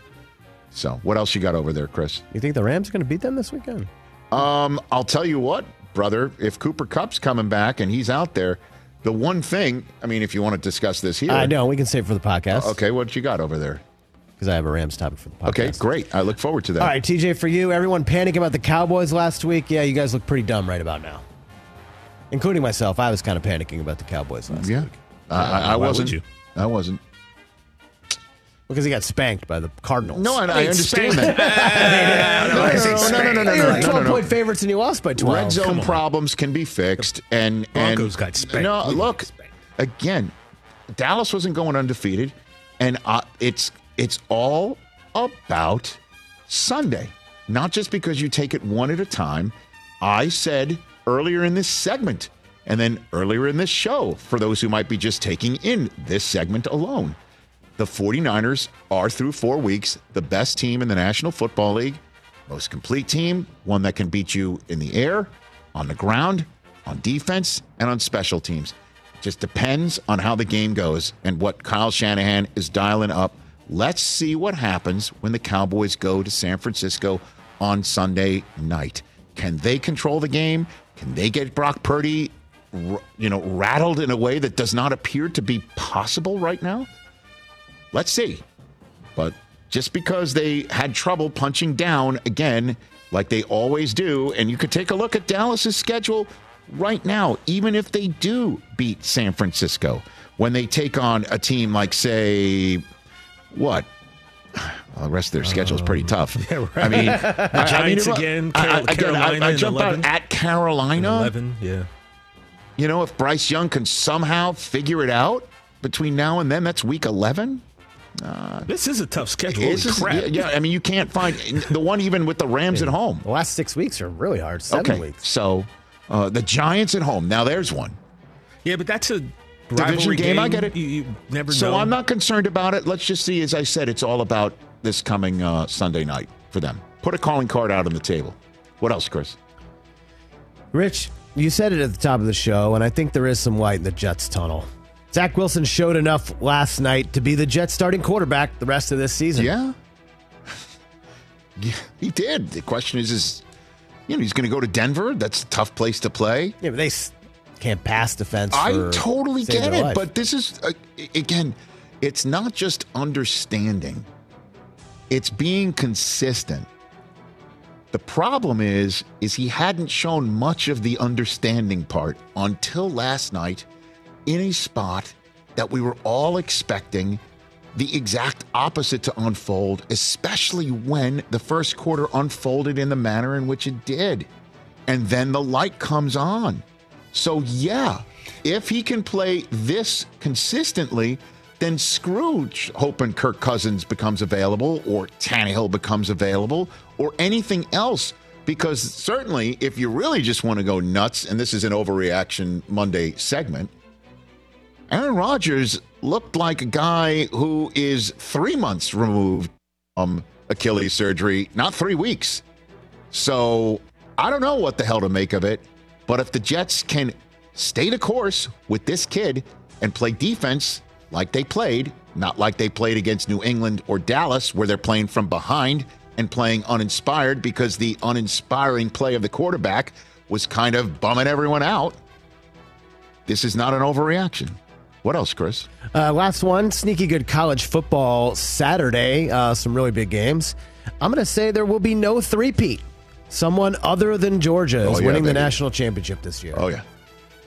So, what else you got over there, Chris? You think the Rams are going to beat them this weekend? Um, I'll tell you what, brother. If Cooper Kupp's coming back and he's out there, the one thing. I mean, if you want to discuss this here, I know. We can save it for the podcast. Okay, what you got over there? Because I have a Rams topic for the podcast. Okay, great. I look forward to that. All right, TJ, for you, everyone panicking about the Cowboys last week. Yeah, you guys look pretty dumb right about now, including myself. I was kind of panicking about the Cowboys last Yeah, week I, I, I wasn't. you? I wasn't. Because he got spanked by the Cardinals. No, and I understand that. no, no, no, no, no, They no, were no, no, 12 no. point favorites and you lost by 12. Red zone problems can be fixed, and and Broncos got spanked. No, look again. Dallas wasn't going undefeated, and uh, it's it's all about Sunday. Not just because you take it one at a time. I said earlier in this segment, and then earlier in this show, for those who might be just taking in this segment alone, the 49ers are through four weeks the best team in the National Football League, most complete team, one that can beat you in the air, on the ground, on defense, and on special teams. It Just depends on how the game goes and what Kyle Shanahan is dialing up. Let's see what happens when the Cowboys go to San Francisco on Sunday night. Can they control the game? Can they get Brock Purdy, you know, rattled in a way that does not appear to be possible right now? Let's see. But just because they had trouble punching down again, like they always do, and you could take a look at Dallas's schedule right now, even if they do beat San Francisco, when they take on a team like, say, what? Well, the rest of their schedule is pretty um, tough. yeah, right. I mean, The I- I mean, again, I- I- again, Carolina I, I jump 11. out at Carolina. Eleven, yeah. You know, if Bryce Young can somehow figure it out between now and then, that's week 11. This is a tough schedule. It's Holy just- crap. yeah, I mean, you can't find the one even with the Rams at home. The last six weeks are really hard. Seven okay, weeks. so uh, the Giants at home. Now there's one Yeah, but that's a division rivalry game. I get it. You, you never so know. I'm not concerned about it. Let's just see. As I said, it's all about this coming uh, Sunday night for them. Put a calling card out on the table. What else, Chris? Rich, you said it at the top of the show, and I think there is some light in the Jets tunnel. Zach Wilson showed enough last night to be the Jets starting quarterback the rest of this season. Yeah. yeah, he did. The question is, is you know, he's going to go to Denver. That's a tough place to play. Yeah, but they s- can't pass defense. I totally get it, life. but this is uh, again, it's not just understanding; it's being consistent. The problem is, is he hadn't shown much of the understanding part until last night, in a spot that we were all expecting the exact opposite to unfold, especially when the first quarter unfolded in the manner in which it did. And then the light comes on. So, yeah, if he can play this consistently, then Scrooge hoping Kirk Cousins becomes available or Tannehill becomes available or anything else. Because certainly, if you really just want to go nuts, and this is an overreaction Monday segment, Aaron Rodgers looked like a guy who is three months removed from Achilles surgery, not three weeks. So I don't know what the hell to make of it. But if the Jets can stay the course with this kid and play defense like they played, not like they played against New England or Dallas, where they're playing from behind and playing uninspired because the uninspiring play of the quarterback was kind of bumming everyone out. this is not an overreaction. What else, Chris? Uh, last one, sneaky good college football Saturday. Uh, some really big games. I'm going to say there will be no three-peat. Someone other than Georgia is Oh, yeah, winning the national championship this year. Oh, yeah.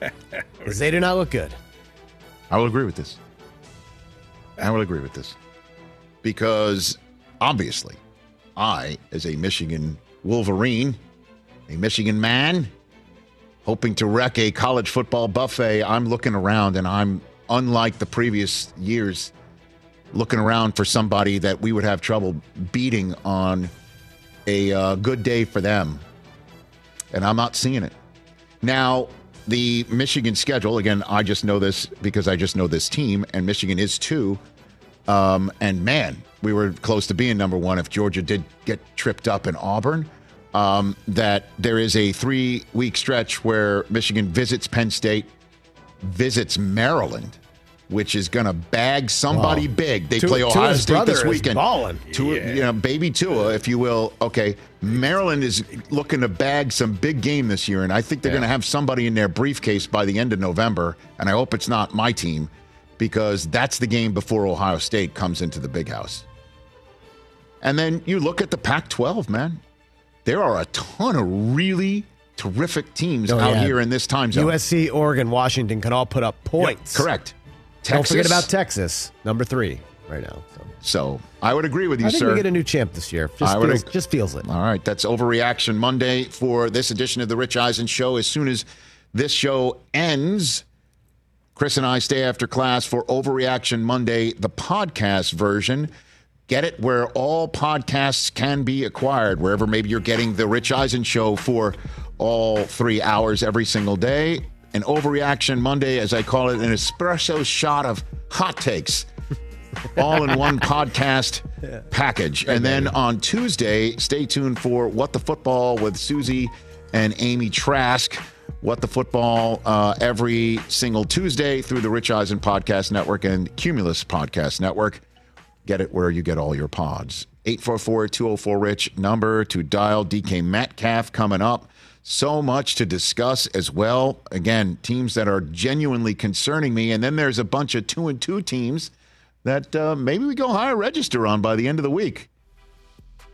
they do not look good. I will agree with this. I will agree with this. Because obviously, I, as a Michigan Wolverine, a Michigan man, hoping to wreck a college football buffet, I'm looking around and I'm, unlike the previous years, looking around for somebody that we would have trouble beating on a uh, good day for them. And I'm not seeing it. Now, the Michigan schedule, again, I just know this because I just know this team, and Michigan is two. Um, and man, we were close to being number one if Georgia did get tripped up in Auburn. Um, that there is a three week stretch where Michigan visits Penn State, visits Maryland, which is going to bag somebody Wow. big. They Tua- play Ohio Tua's State this weekend. balling. Tua, you know, baby Tua, if you will. Okay, Maryland is looking to bag some big game this year, and I think they're going to have somebody in their briefcase by the end of November. And I hope it's not my team, because that's the game before Ohio State comes into the big house. And then you look at the Pac-12, man. There are a ton of really terrific teams Oh, out yeah. here in this time zone. USC, Oregon, Washington can all put up points. Correct. Don't forget about Texas, number three right now. So, So I would agree with you, I think sir. we get a new champ this year. Just I would feels, ag- just feels it. All right, that's Overreaction Monday for this edition of the Rich Eisen Show. As soon as this show ends, Chris and I stay after class for Overreaction Monday, the podcast version. Get it where all podcasts can be acquired, wherever maybe you're getting the Rich Eisen Show for all three hours every single day. An Overreaction Monday, as I call it, an espresso shot of hot takes all in one podcast package. And then on Tuesday, stay tuned for What the Football with Suzy and Amy Trask. What the Football uh, every single Tuesday through the Rich Eisen Podcast Network and Cumulus Podcast Network. Get it where you get all your pods. 844 204 Rich, number to dial. DK Metcalf coming up. So much to discuss as well. Again, teams that are genuinely concerning me. And then there's a bunch of two and two teams that uh, maybe we go higher register on by the end of the week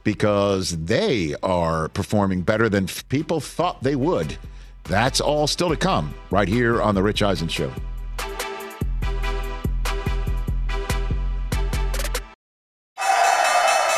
because they are performing better than people thought they would. That's all still to come right here on The Rich Eisen Show.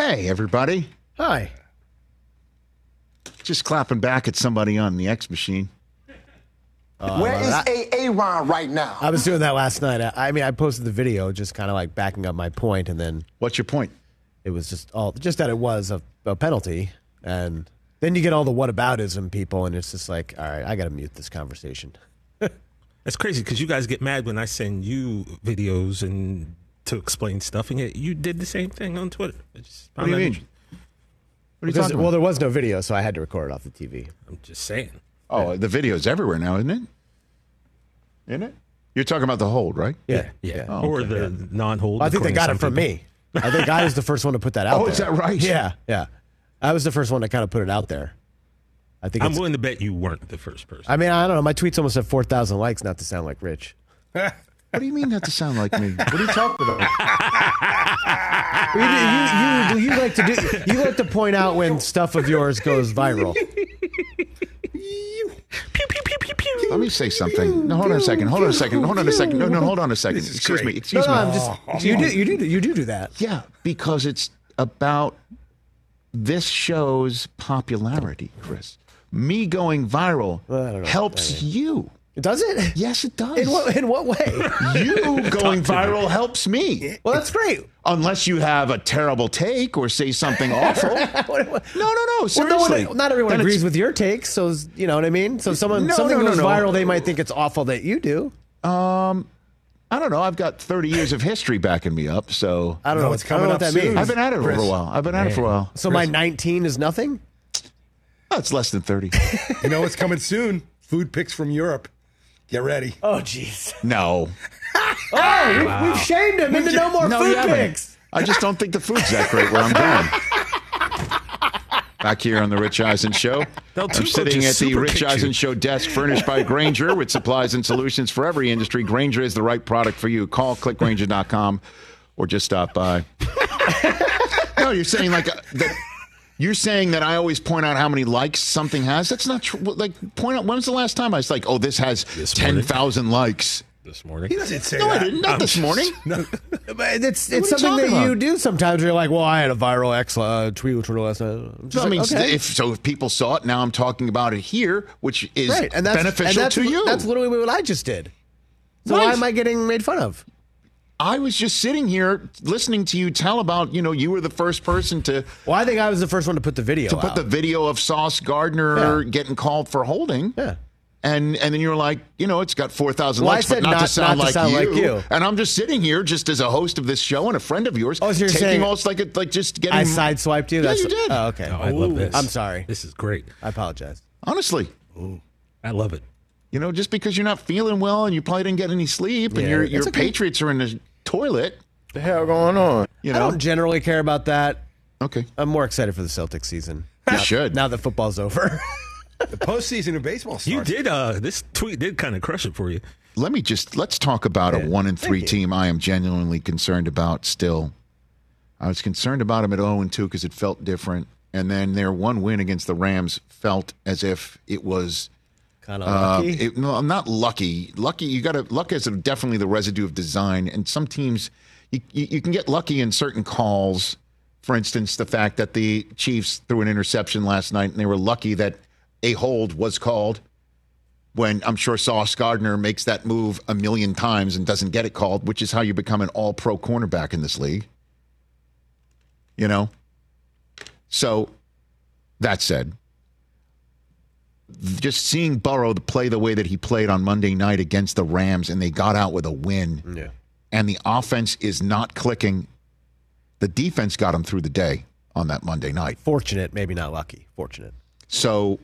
Hey, everybody. Hi. Just clapping back at somebody on the X machine. Uh, Where is A Aaron right now? I was doing that last night. I, I mean, I posted the video just kind of like backing up my point, and then What's your point? it was just all just that it was a, a penalty, and then you get all the whataboutism people, and it's just like, all right, I got to mute this conversation. That's crazy because you guys get mad when I send you videos and to explain stuff, and yet you did the same thing on Twitter. I just What do you mean? What are you Because- talking well, there was no video, so I had to record it off the TV. I'm just saying. Oh, the video's everywhere now, isn't it? Isn't it? You're talking about the hold, right? Yeah, Yeah. Oh, or okay. the non-hold. Well, I think they according got to it from people. me. I think I was the first one to put that out. Oh, there. is that right? Yeah, yeah. I was the first one to kind of put it out there. I think. I'm it's, willing to bet you weren't the first person. I mean, I don't know. My tweets almost have four thousand likes. Not to sound like Rich. What do you mean that to sound like me? What are you talking about? You, you, you, you like to do. You like to point out when stuff of yours goes viral. Let me say something. No, hold on a second. Hold on a second. Hold on a second. No, no, hold on a second. Excuse me. Excuse no, me. I'm just. You do. You do. You do do that. Yeah, because it's about this show's popularity, Chris. Me going viral helps you. Does it? Yes, it does. In what? In what way? You going viral helps me. Well, that's great. Unless you have a terrible take or say something awful. no, no, no. Well, no Seriously. one, not everyone Then agrees with your take, so you know what I mean. So someone No, something no, no, goes no. viral, they might think it's awful that you do. Um, I don't know. I've got 30 years of history backing me up, so I don't know. it's What, know coming what up that soon. means. I've been at it for a while. I've been at it for a while. So my 19 is nothing. Oh, it's less than 30. You know what's coming soon? Food picks from Europe. Get ready. Oh, jeez. No. Oh, we, we've shamed him into no more no, food you haven't. pics. I just don't think the food's that great where I'm going. Back here on the Rich Eisen Show. Del I'm Tuco sitting just at the super Rich kicked you. Eisen Show desk furnished by Grainger with supplies and solutions for every industry. Grainger is the right product for you. Call clickgrainger.com or just stop by. no, you're saying like uh, that. You're saying that I always point out how many likes something has. That's not true. Like, point out when's the last time I was like, "Oh, this has This ten thousand likes." this morning. He doesn't say No, I didn't. Not I'm this just- morning. But it's What are you it's something that talking you do sometimes. You're like, well, I had a viral X uh, tweet with Twitter last night. I'm just So, I mean, okay. if so, if people saw it, now I'm talking about it here, which is right, and that's beneficial and that's, to you. That's literally what I just did. So Right. why am I getting made fun of? I was just sitting here listening to you tell about, you know, you were the first person to Well, I think I was the first one to put the video to put the video of Sauce Gardner Yeah. getting called for holding. yeah. And and then you're like, you know, it's got four thousand Well, likes, but said not, not- to sound, not to like, sound you. like you. And I'm just sitting here, just as a host of this show and a friend of yours, Oh, so you're taking saying- almost like a, like just getting. I sideswiped you. Yeah, That's you did. Oh, okay. Oh, I love this. I'm sorry. This is great. I apologize. Honestly, I love it. you know, just because you're not feeling well and you probably didn't get any sleep, and your your okay. Patriots are in the toilet. The hell going on? You know, I don't generally care about that. okay. I'm more excited for the Celtics season. You now, should. Now that football's over. The postseason of baseball starts. You did. Uh, this tweet did kind of crush it for you. Let me just let's talk about a one and Thank three you. team. I am genuinely concerned about still. I was concerned about them at zero and two because it felt different, and then their one win against the Rams felt as if it was. Kind of Uh, lucky. it, no, I'm not lucky. Lucky, you got to luck is definitely the residue of design, and some teams you, you you can get lucky in certain calls. For instance, the fact that the Chiefs threw an interception last night, and they were lucky that a hold was called when I'm sure Sauce Gardner makes that move a million times and doesn't get it called, which is how you become an all pro cornerback in this league. You know? So, that said, just seeing Burrow play the way that he played on Monday night against the Rams and they got out with a win, yeah. and the offense is not clicking, the defense got him through the day on that Monday night. Fortunate, maybe not lucky. Fortunate. So,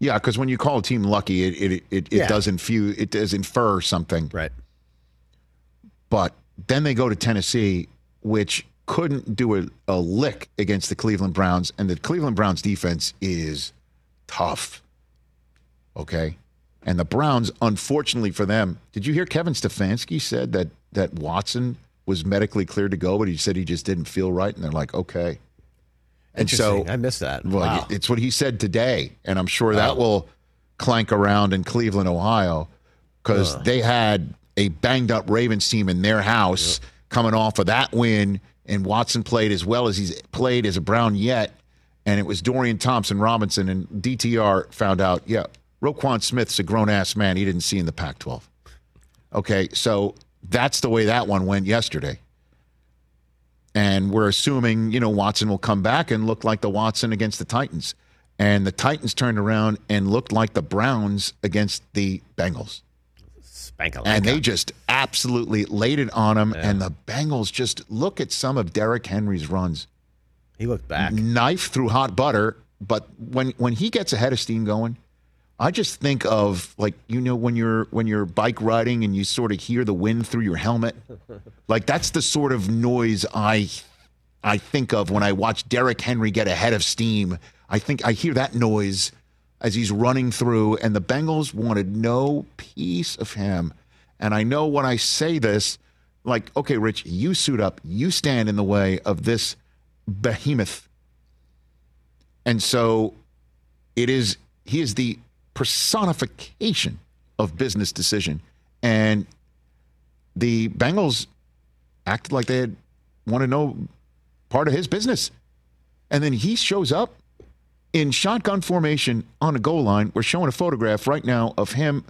yeah, because when you call a team lucky, it it it, it Yeah. does infuse, it does infer something. Right. But then they go to Tennessee, which couldn't do a, a lick against the Cleveland Browns, and the Cleveland Browns defense is tough. Okay, and the Browns, unfortunately for them, did you hear Kevin Stefanski said that that Watson was medically cleared to go, but he said he just didn't feel right, and they're like, okay. And so. I missed that. well, Wow. it's what he said today, and I'm sure that will clank around in Cleveland, Ohio, because they had a banged up Ravens team in their house coming off of that win, and Watson played as well as he's played as a Brown yet, and it was Dorian Thompson Robinson, and DTR found out, yeah, Roquan Smith's a grown ass man he didn't see in the Pac-12. Okay, so that's the way that one went yesterday. And we're assuming, you know, Watson will come back and look like the Watson against the Titans. And the Titans turned around and looked like the Browns against the Bengals. Spank a And they just absolutely laid it on them. And the Bengals just look at some of Derrick Henry's runs. He looked back. Knife through hot butter. But when, when he gets ahead of steam going, I just think of like you know when you're when you're bike riding and you sort of hear the wind through your helmet. Like that's the sort of noise I I think of when I watch Derrick Henry get ahead of steam. I think I hear that noise as he's running through and the Bengals wanted no piece of him. And I know when I say this like okay Rich, you suit up, you stand in the way of this behemoth. And so it is he is the personification of business decision. And the Bengals acted like they had want to know part of his business. And then he shows up in shotgun formation on a goal line. We're showing a photograph right now of him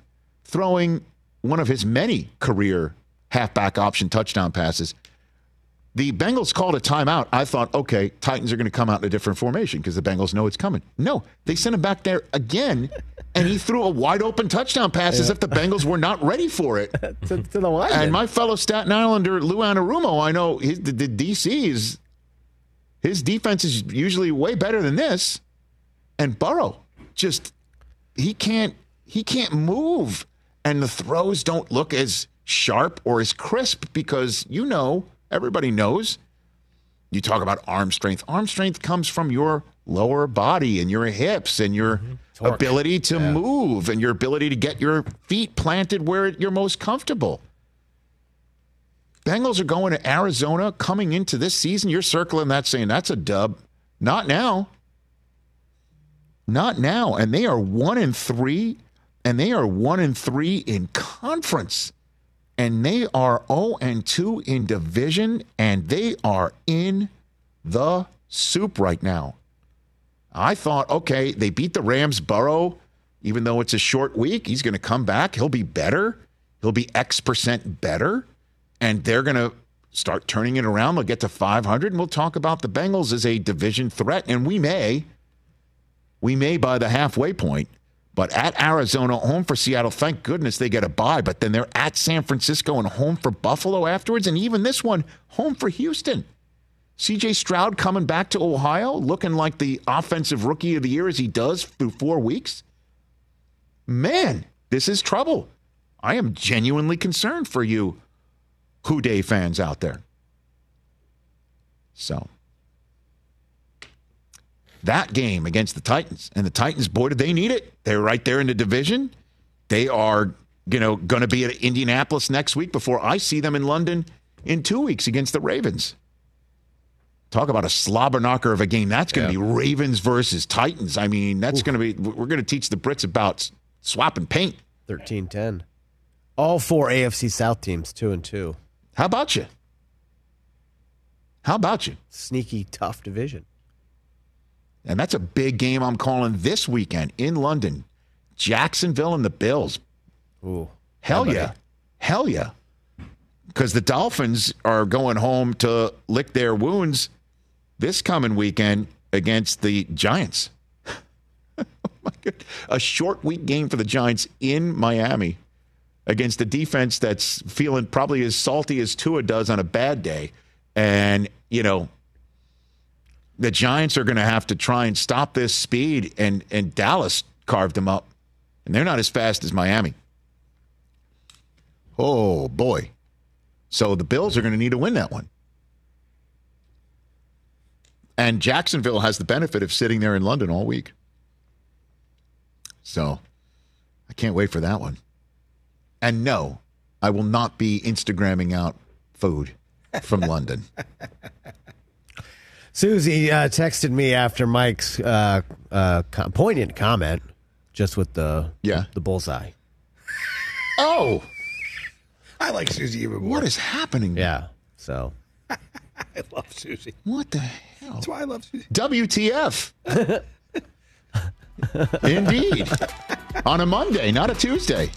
throwing one of his many career halfback option touchdown passes. The Bengals called a timeout. I thought, okay, Titans are going to come out in a different formation because the Bengals know it's coming. No, they sent him back there again, and he threw a wide open touchdown pass as if the Bengals were not ready for it. to, to the line. And my fellow Staten Islander, Lou Anarumo, I know his, the, the DC is his defense is usually way better than this. And Burrow just he can't he can't move, and the throws don't look as sharp or as crisp because you know everybody knows. You talk about arm strength. Arm strength comes from your lower body and your hips and your mm-hmm. ability to move and your ability to get your feet planted where you're most comfortable. Bengals are going to Arizona coming into this season. You're circling that saying that's a dub. Not now. Not now. And they are one and three, and they are one and three in conference. And they are 0 and 2 in division, and they are in the soup right now. I thought, okay, they beat the Rams Burrow, even though it's a short week. He's going to come back. He'll be better. He'll be X percent better. And they're going to start turning it around. They'll get to 500, and we'll talk about the Bengals as a division threat. And we may, we may by the halfway point. But at Arizona, home for Seattle, thank goodness they get a bye. But then they're at San Francisco and home for Buffalo afterwards. And even this one, home for Houston. CJ Stroud coming back to Ohio, looking like the offensive rookie of the year as he does through four weeks. Man, this is trouble. I am genuinely concerned for you, Who Dey fans out there. So, that game against the Titans, and the Titans, boy, did they need it. They're right there in the division. They are, you know, going to be at Indianapolis next week before I see them in London in two weeks against the Ravens. Talk about a slobber knocker of a game. That's going to be Ravens versus Titans. I mean, that's going to be, we're going to teach the Brits about swapping paint. 13 10. All four AFC South teams, two and two. How about you? How about you? Sneaky, tough division. And that's a big game I'm calling this weekend in London. Jacksonville and the Bills. Ooh. Hell yeah. about Hell yeah. Because the Dolphins are going home to lick their wounds this coming weekend against the Giants. oh. A short week game for the Giants in Miami against a defense that's feeling probably as salty as Tua does on a bad day. And, you know, the Giants are going to have to try and stop this speed, and, and Dallas carved them up. And they're not as fast as Miami. Oh, boy. So the Bills are going to need to win that one. And Jacksonville has the benefit of sitting there in London all week. So I can't wait for that one. And no, I will not be Instagramming out food from London. Suzy uh, texted me after Mike's uh, uh, co- poignant comment, just with the yeah the bullseye. Oh, I like Suzy even more. what is happening? Yeah. So I love Suzy. What the That's why I love. WTF? Indeed. On a Monday, not a Tuesday.